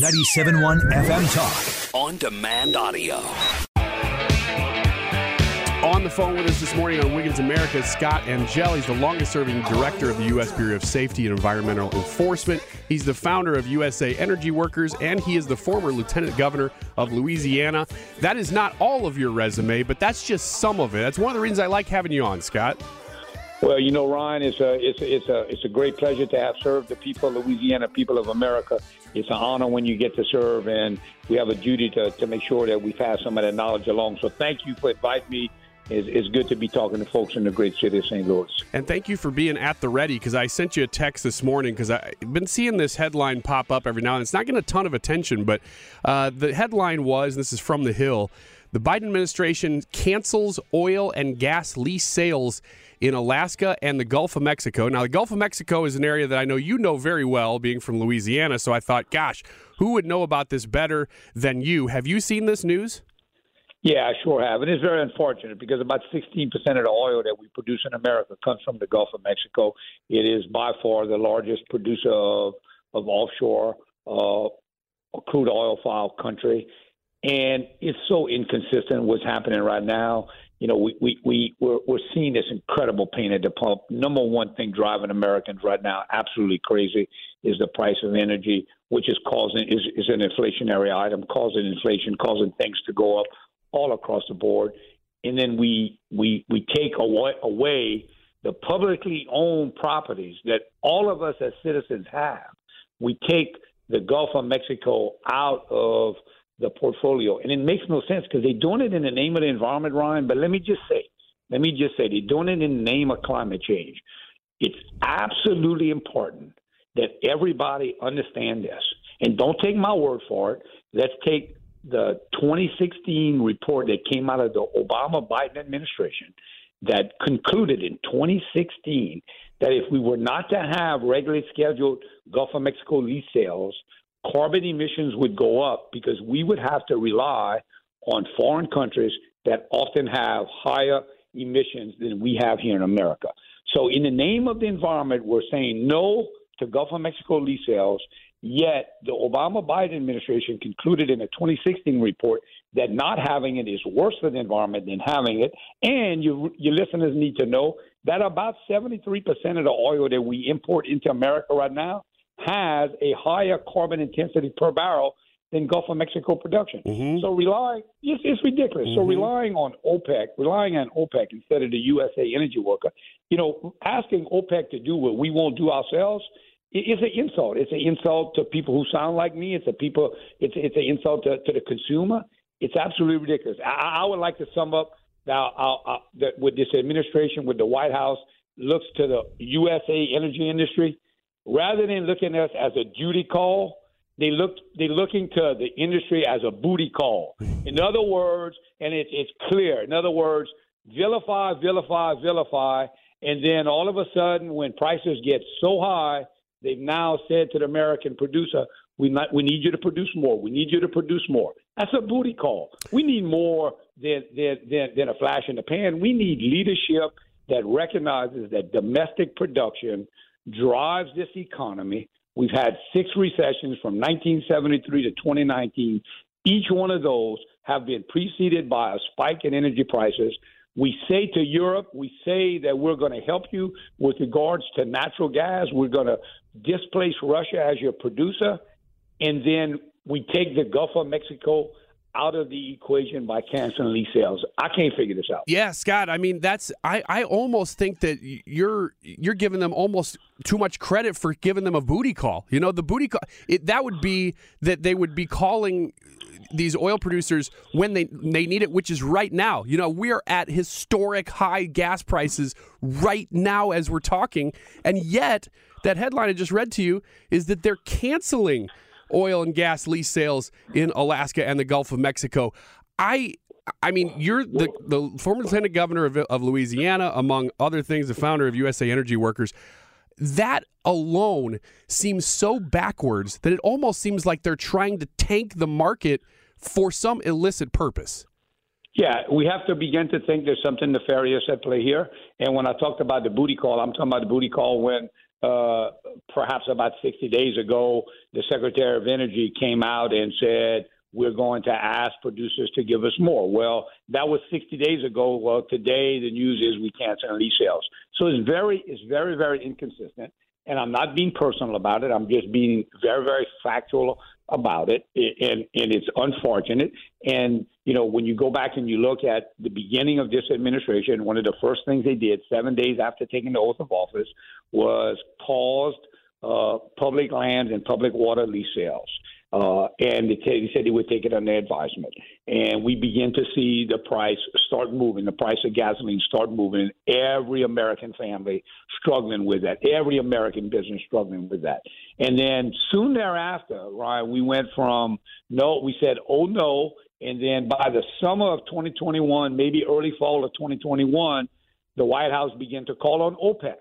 97.1 FM Talk. On demand audio. On the phone with us this morning on Wiggins America, Scott Angelle. He's the longest serving director of the U.S. Bureau of Safety and Environmental Enforcement. He's the founder of USA Energy Workers, and he is the former lieutenant governor of Louisiana. That is not all of your resume, but that's just some of it. That's one of the reasons I like having you on, Scott. Well, you know, Ryan, it's a it's a, it's a it's a great pleasure to have served the people of Louisiana, people of America. It's an honor when you get to serve, and we have a duty to, to make sure that we pass some of that knowledge along. So, thank you for inviting me. It's, it's good to be talking to folks in the great city of St. Louis. And thank you for being at the ready because I sent you a text this morning because I've been seeing this headline pop up every now and then. It's not getting a ton of attention, but uh, the headline was this is from The Hill the Biden administration cancels oil and gas lease sales in Alaska and the Gulf of Mexico. Now, the Gulf of Mexico is an area that I know you know very well, being from Louisiana. So I thought, gosh, who would know about this better than you? Have you seen this news? Yeah, I sure have. And it's very unfortunate because about 16% of the oil that we produce in America comes from the Gulf of Mexico. It is by far the largest producer of, of offshore uh, crude oil file country. And it's so inconsistent what's happening right now you know, we, we, we, we're, we're seeing this incredible pain at the pump. Number one thing driving Americans right now absolutely crazy is the price of energy, which is causing, is, is an inflationary item, causing inflation, causing things to go up all across the board. And then we, we, we take away, away the publicly owned properties that all of us as citizens have. We take the Gulf of Mexico out of – the portfolio. And it makes no sense because they're doing it in the name of the environment, Ryan. But let me just say, let me just say, they're doing it in the name of climate change. It's absolutely important that everybody understand this. And don't take my word for it. Let's take the 2016 report that came out of the Obama Biden administration that concluded in 2016 that if we were not to have regularly scheduled Gulf of Mexico lease sales, carbon emissions would go up because we would have to rely on foreign countries that often have higher emissions than we have here in America. So, in the name of the environment, we're saying no to Gulf of Mexico lease sales. Yet, the Obama Biden administration concluded in a 2016 report that not having it is worse for the environment than having it. And you, your listeners need to know that about 73% of the oil that we import into America right now has a higher carbon intensity per barrel than Gulf of Mexico production. Mm-hmm. So relying, it's, it's ridiculous. Mm-hmm. So relying on OPEC, relying on OPEC instead of the USA energy worker, you know, asking OPEC to do what we won't do ourselves is an insult. It's an insult to people who sound like me. It's a people. It's it's an insult to, to the consumer. It's absolutely ridiculous. I, I would like to sum up now uh, uh, that with this administration, with the White House, looks to the USA energy industry rather than looking at us as a duty call, they look they looking to the industry as a booty call. In other words, and it, it's clear. In other words, vilify, vilify, vilify, and then all of a sudden, when prices get so high, they've now said to the American producer, "We not, we need you to produce more. We need you to produce more." That's a booty call. We need more than than than, than a flash in the pan. We need leadership that recognizes that domestic production drives this economy. We've had six recessions from 1973 to 2019. Each one of those have been preceded by a spike in energy prices. We say to Europe, we say that we're going to help you with regards to natural gas. We're going to displace Russia as your producer. And then we take the Gulf of Mexico out of the equation by canceling lease sales. I can't figure this out. Yeah, Scott. I mean, that's I, I almost think that you're you're giving them almost too much credit for giving them a booty call. You know, the booty call it, that would be that they would be calling these oil producers when they they need it, which is right now. You know, we are at historic high gas prices right now as we're talking, and yet that headline I just read to you is that they're canceling oil and gas lease sales in Alaska and the Gulf of Mexico. I I mean, you're the, the former lieutenant governor of, of Louisiana, among other things, the founder of USA Energy Workers. That alone seems so backwards that it almost seems like they're trying to tank the market for some illicit purpose. Yeah, we have to begin to think there's something nefarious at play here. And when I talked about the booty call, I'm talking about the booty call when uh, perhaps about 60 days ago, the Secretary of Energy came out and said, we're going to ask producers to give us more. Well, that was 60 days ago. Well, today the news is we can't send lease sales. So it's very, it's very, very inconsistent. And I'm not being personal about it. I'm just being very, very factual about it, and and it's unfortunate. And you know, when you go back and you look at the beginning of this administration, one of the first things they did seven days after taking the oath of office was paused uh, public lands and public water lease sales. Uh, and they, t- they said they would take it under advisement. And we begin to see the price start moving, the price of gasoline start moving. Every American family struggling with that. Every American business struggling with that. And then soon thereafter, Ryan, we went from no, we said, oh no. And then by the summer of 2021, maybe early fall of 2021, the White House began to call on OPEC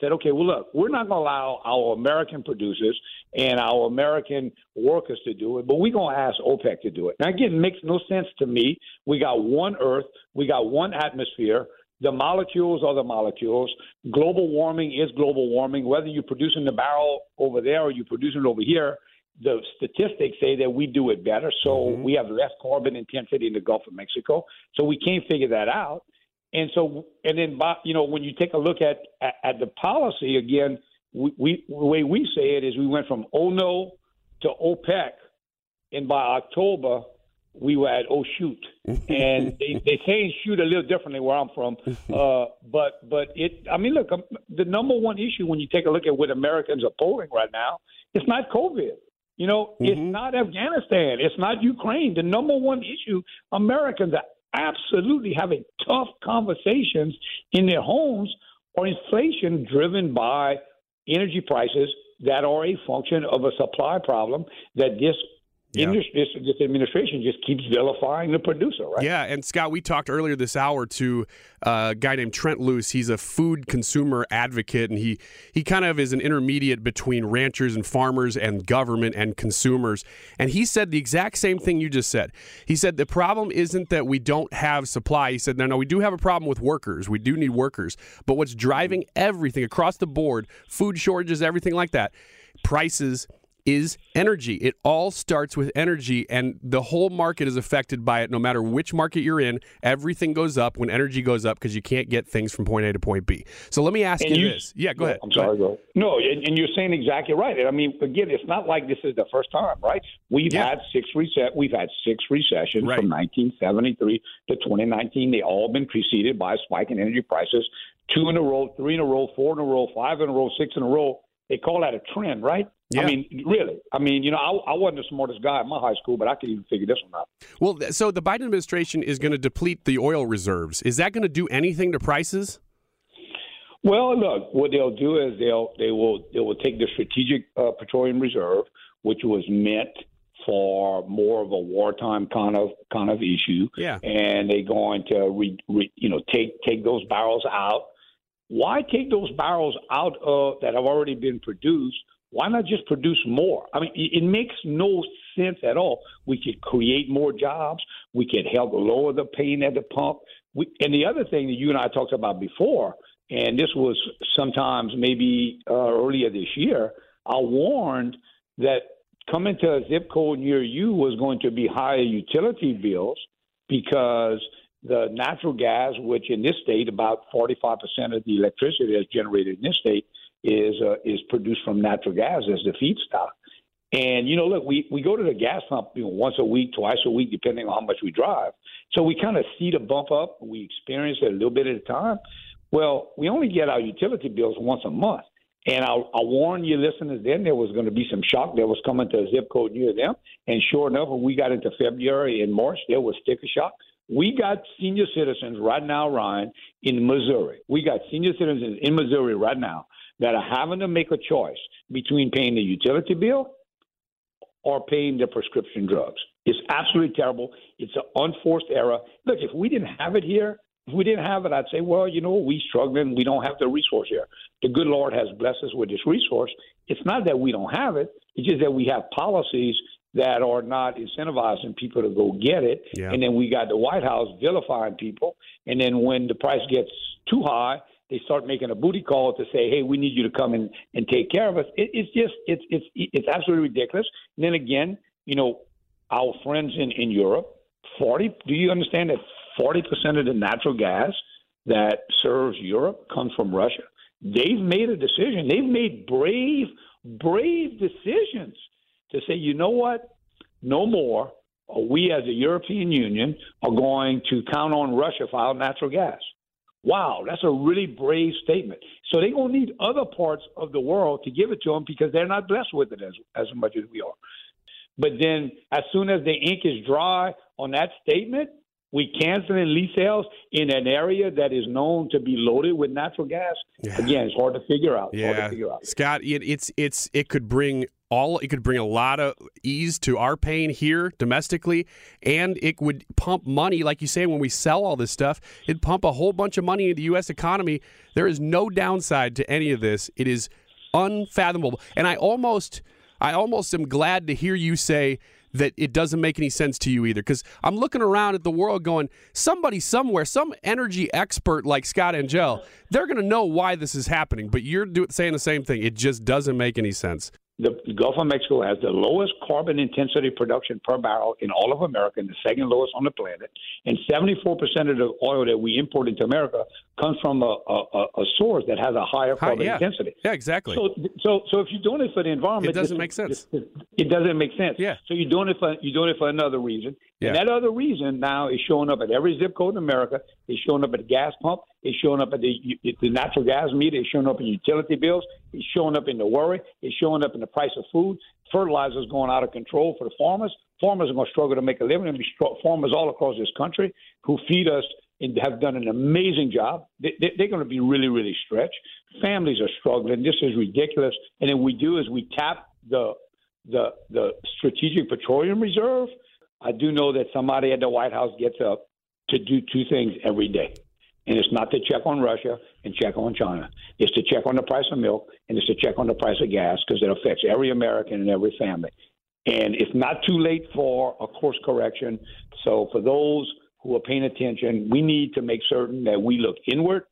said, okay, well, look, we're not going to allow our American producers and our American workers to do it, but we're going to ask OPEC to do it. Now, again, it makes no sense to me. We got one Earth, we got one atmosphere. The molecules are the molecules. Global warming is global warming. Whether you're producing the barrel over there or you're producing it over here, the statistics say that we do it better. So mm-hmm. we have less carbon intensity in the Gulf of Mexico. So we can't figure that out. And so, and then, you know, when you take a look at at, the policy again, we, we the way we say it is we went from oh no to OPEC, and by October we were at oh shoot, and they they say shoot a little differently where I'm from, uh, but but it I mean look um, the number one issue when you take a look at what Americans are polling right now, it's not COVID. You know, mm-hmm. it's not Afghanistan. It's not Ukraine. The number one issue Americans are absolutely having tough conversations in their homes or inflation driven by energy prices that are a function of a supply problem that this yeah. this, this administration just keeps vilifying the producer, right? Yeah, and Scott, we talked earlier this hour to uh, a guy named Trent Loos. He's a food consumer advocate, and he he kind of is an intermediate between ranchers and farmers and government and consumers. And he said the exact same thing you just said. He said the problem isn't that we don't have supply. He said no, no, we do have a problem with workers. We do need workers, but what's driving everything across the board, food shortages, everything like that, prices is energy. It all starts with energy, and the whole market is affected by it. No matter which market you're in, everything goes up when energy goes up because you can't get things from point A to point B. So let me ask you, you, this. Yeah, go ahead. I'm sorry. Go. No, and you're saying exactly right. I mean, again, it's not like this is the first time, right? We've yeah. had six reset. We've had six recessions right. from 1973 to 2019. They all been preceded by a spike in energy prices. Two in a row, three in a row, four in a row, five in a row, six in a row. They call that a trend, right? Yeah. I mean, really. I mean, you know, I, I wasn't the smartest guy in my high school, but I could even figure this one out. Well, so the Biden administration is going to deplete the oil reserves. Is that going to do anything to prices? Well, look, what they'll do is they'll they will they will take the strategic uh, petroleum reserve, which was meant for more of a wartime kind of kind of issue, yeah, and they're going to re, re, you know take take those barrels out. Why take those barrels out of that have already been produced? Why not just produce more? I mean, it makes no sense at all. We could create more jobs. We could help lower the pain at the pump. We, and the other thing that you and I talked about before, and this was sometimes maybe uh, earlier this year, I warned that coming to a zip code near you was going to be higher utility bills because the natural gas, which in this state about 45% of the electricity that's generated in this state is uh, is produced from natural gas as the feedstock. And you know, look, we we go to the gas pump you know, once a week, twice a week, depending on how much we drive. So we kind of see the bump up. We experience it a little bit at a time. Well, we only get our utility bills once a month. And I'll, I'll warn you listeners then there was going to be some shock that was coming to a zip code near them. And sure enough, when we got into February and March, there was sticker shock. We got senior citizens right now, Ryan, in Missouri. We got senior citizens in Missouri right now that are having to make a choice between paying the utility bill or paying their prescription drugs. It's absolutely terrible. It's an unforced error. Look, if we didn't have it here, if we didn't have it, I'd say, well, you know, we struggling. We don't have the resource here. The good Lord has blessed us with this resource. It's not that we don't have it. It's just that we have policies that are not incentivizing people to go get it. Yeah. And then we got the White House vilifying people. And then when the price gets too high, they start making a booty call to say, "Hey, we need you to come and and take care of us." It, it's just it's it's it's absolutely ridiculous. And then again, you know, our friends in in Europe, forty. Do you understand that forty percent of the natural gas that serves Europe comes from Russia? They've made a decision. They've made brave, brave decisions to say, you know what, no more. We as a European Union are going to count on Russia for our natural gas. Wow, that's a really brave statement. So they're going to need other parts of the world to give it to them because they're not blessed with it as, as much as we are. But then, as soon as the ink is dry on that statement, we canceling lease sales in an area that is known to be loaded with natural gas. Yeah. Again, it's hard to figure out. yeah, figure out. Scott, it, it's it's it could bring all it could bring a lot of ease to our pain here domestically and it would pump money like you say when we sell all this stuff it'd pump a whole bunch of money into the US economy there is no downside to any of this it is unfathomable and I almost I almost am glad to hear you say that it doesn't make any sense to you either. Because I'm looking around at the world going, somebody somewhere, some energy expert like Scott Angelle, they're going to know why this is happening. But you're do- saying the same thing. It just doesn't make any sense the Gulf of Mexico has the lowest carbon intensity production per barrel in all of America, and the second lowest on the planet. And 74% of the oil that we import into America comes from a, a, a source that has a higher carbon yeah. intensity. Yeah, exactly. So, so, so if you're doing it for the environment, it doesn't make sense. It, it doesn't make sense. Yeah. So you're doing it for you're doing it for another reason. Yeah. And that other reason now is showing up at every zip code in America. It's showing up at the gas pump. It's showing up at the, the natural gas meter. It's showing up in utility bills. It's showing up in the worry. It's showing up in the price of food. Fertilizer is going out of control for the farmers. Farmers are going to struggle to make a living. And farmers all across this country who feed us and have done an amazing job. They, are going to be really, really stretched. Families are struggling. This is ridiculous. And then we do is we tap the the the strategic petroleum reserve. I do know that somebody at the White House gets up to do two things every day. And it's not to check on Russia and check on China. It's to check on the price of milk and it's to check on the price of gas because it affects every American and every family. And it's not too late for a course correction. So for those who are paying attention, we need to make certain that we look inward.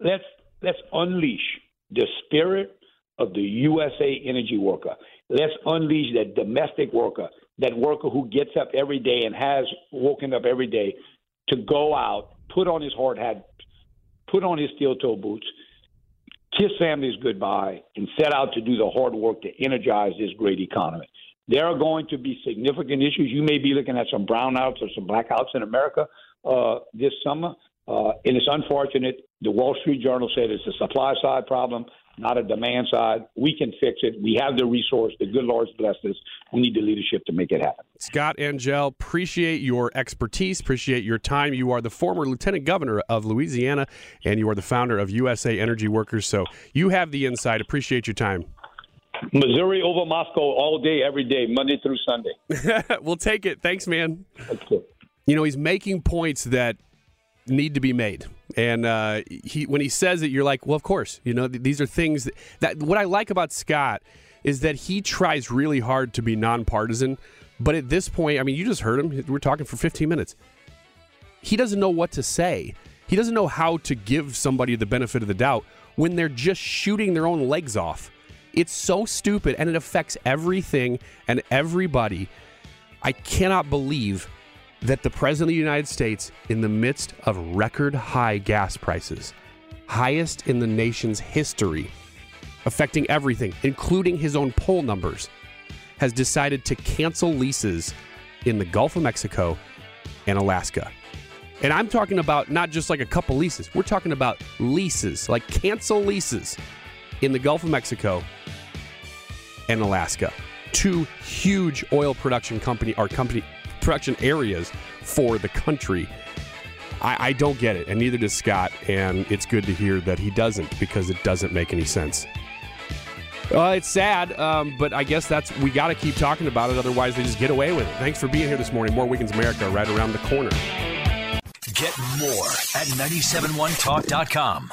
Let's let's unleash the spirit of the USA energy worker. Let's unleash that domestic worker, that worker who gets up every day and has woken up every day to go out, put on his hard hat, put on his steel toe boots, kiss families goodbye, and set out to do the hard work to energize this great economy. There are going to be significant issues. You may be looking at some brownouts or some blackouts in America uh, this summer. Uh, and it's unfortunate. The Wall Street Journal said it's a supply side problem not a demand side. We can fix it. We have the resource. The good Lord's blessed us. We need the leadership to make it happen. Scott Angelle, appreciate your expertise, appreciate your time. You are the former lieutenant governor of Louisiana, and you are the founder of USA Energy Workers. So you have the insight. Appreciate your time. Missouri over Moscow all day, every day, Monday through Sunday. we'll take it. Thanks, man. You know, he's making points that need to be made. And uh, he, when he says it, you're like, well, of course. You know, th- these are things that, that. What I like about Scott is that he tries really hard to be nonpartisan. But at this point, I mean, you just heard him. We're talking for 15 minutes. He doesn't know what to say. He doesn't know how to give somebody the benefit of the doubt when they're just shooting their own legs off. It's so stupid and it affects everything and everybody. I cannot believe that the President of the United States, in the midst of record high gas prices, highest in the nation's history, affecting everything, including his own poll numbers, has decided to cancel leases in the Gulf of Mexico and Alaska. And I'm talking about not just like a couple leases, we're talking about leases, like cancel leases in the Gulf of Mexico and Alaska. Two huge oil production company or company production areas for the country. I, I don't get it, and neither does Scott. And it's good to hear that he doesn't because it doesn't make any sense. Uh, it's sad, um, but I guess that's we got to keep talking about it. Otherwise, they just get away with it. Thanks for being here this morning. More Wiggins America right around the corner. Get more at 971talk.com.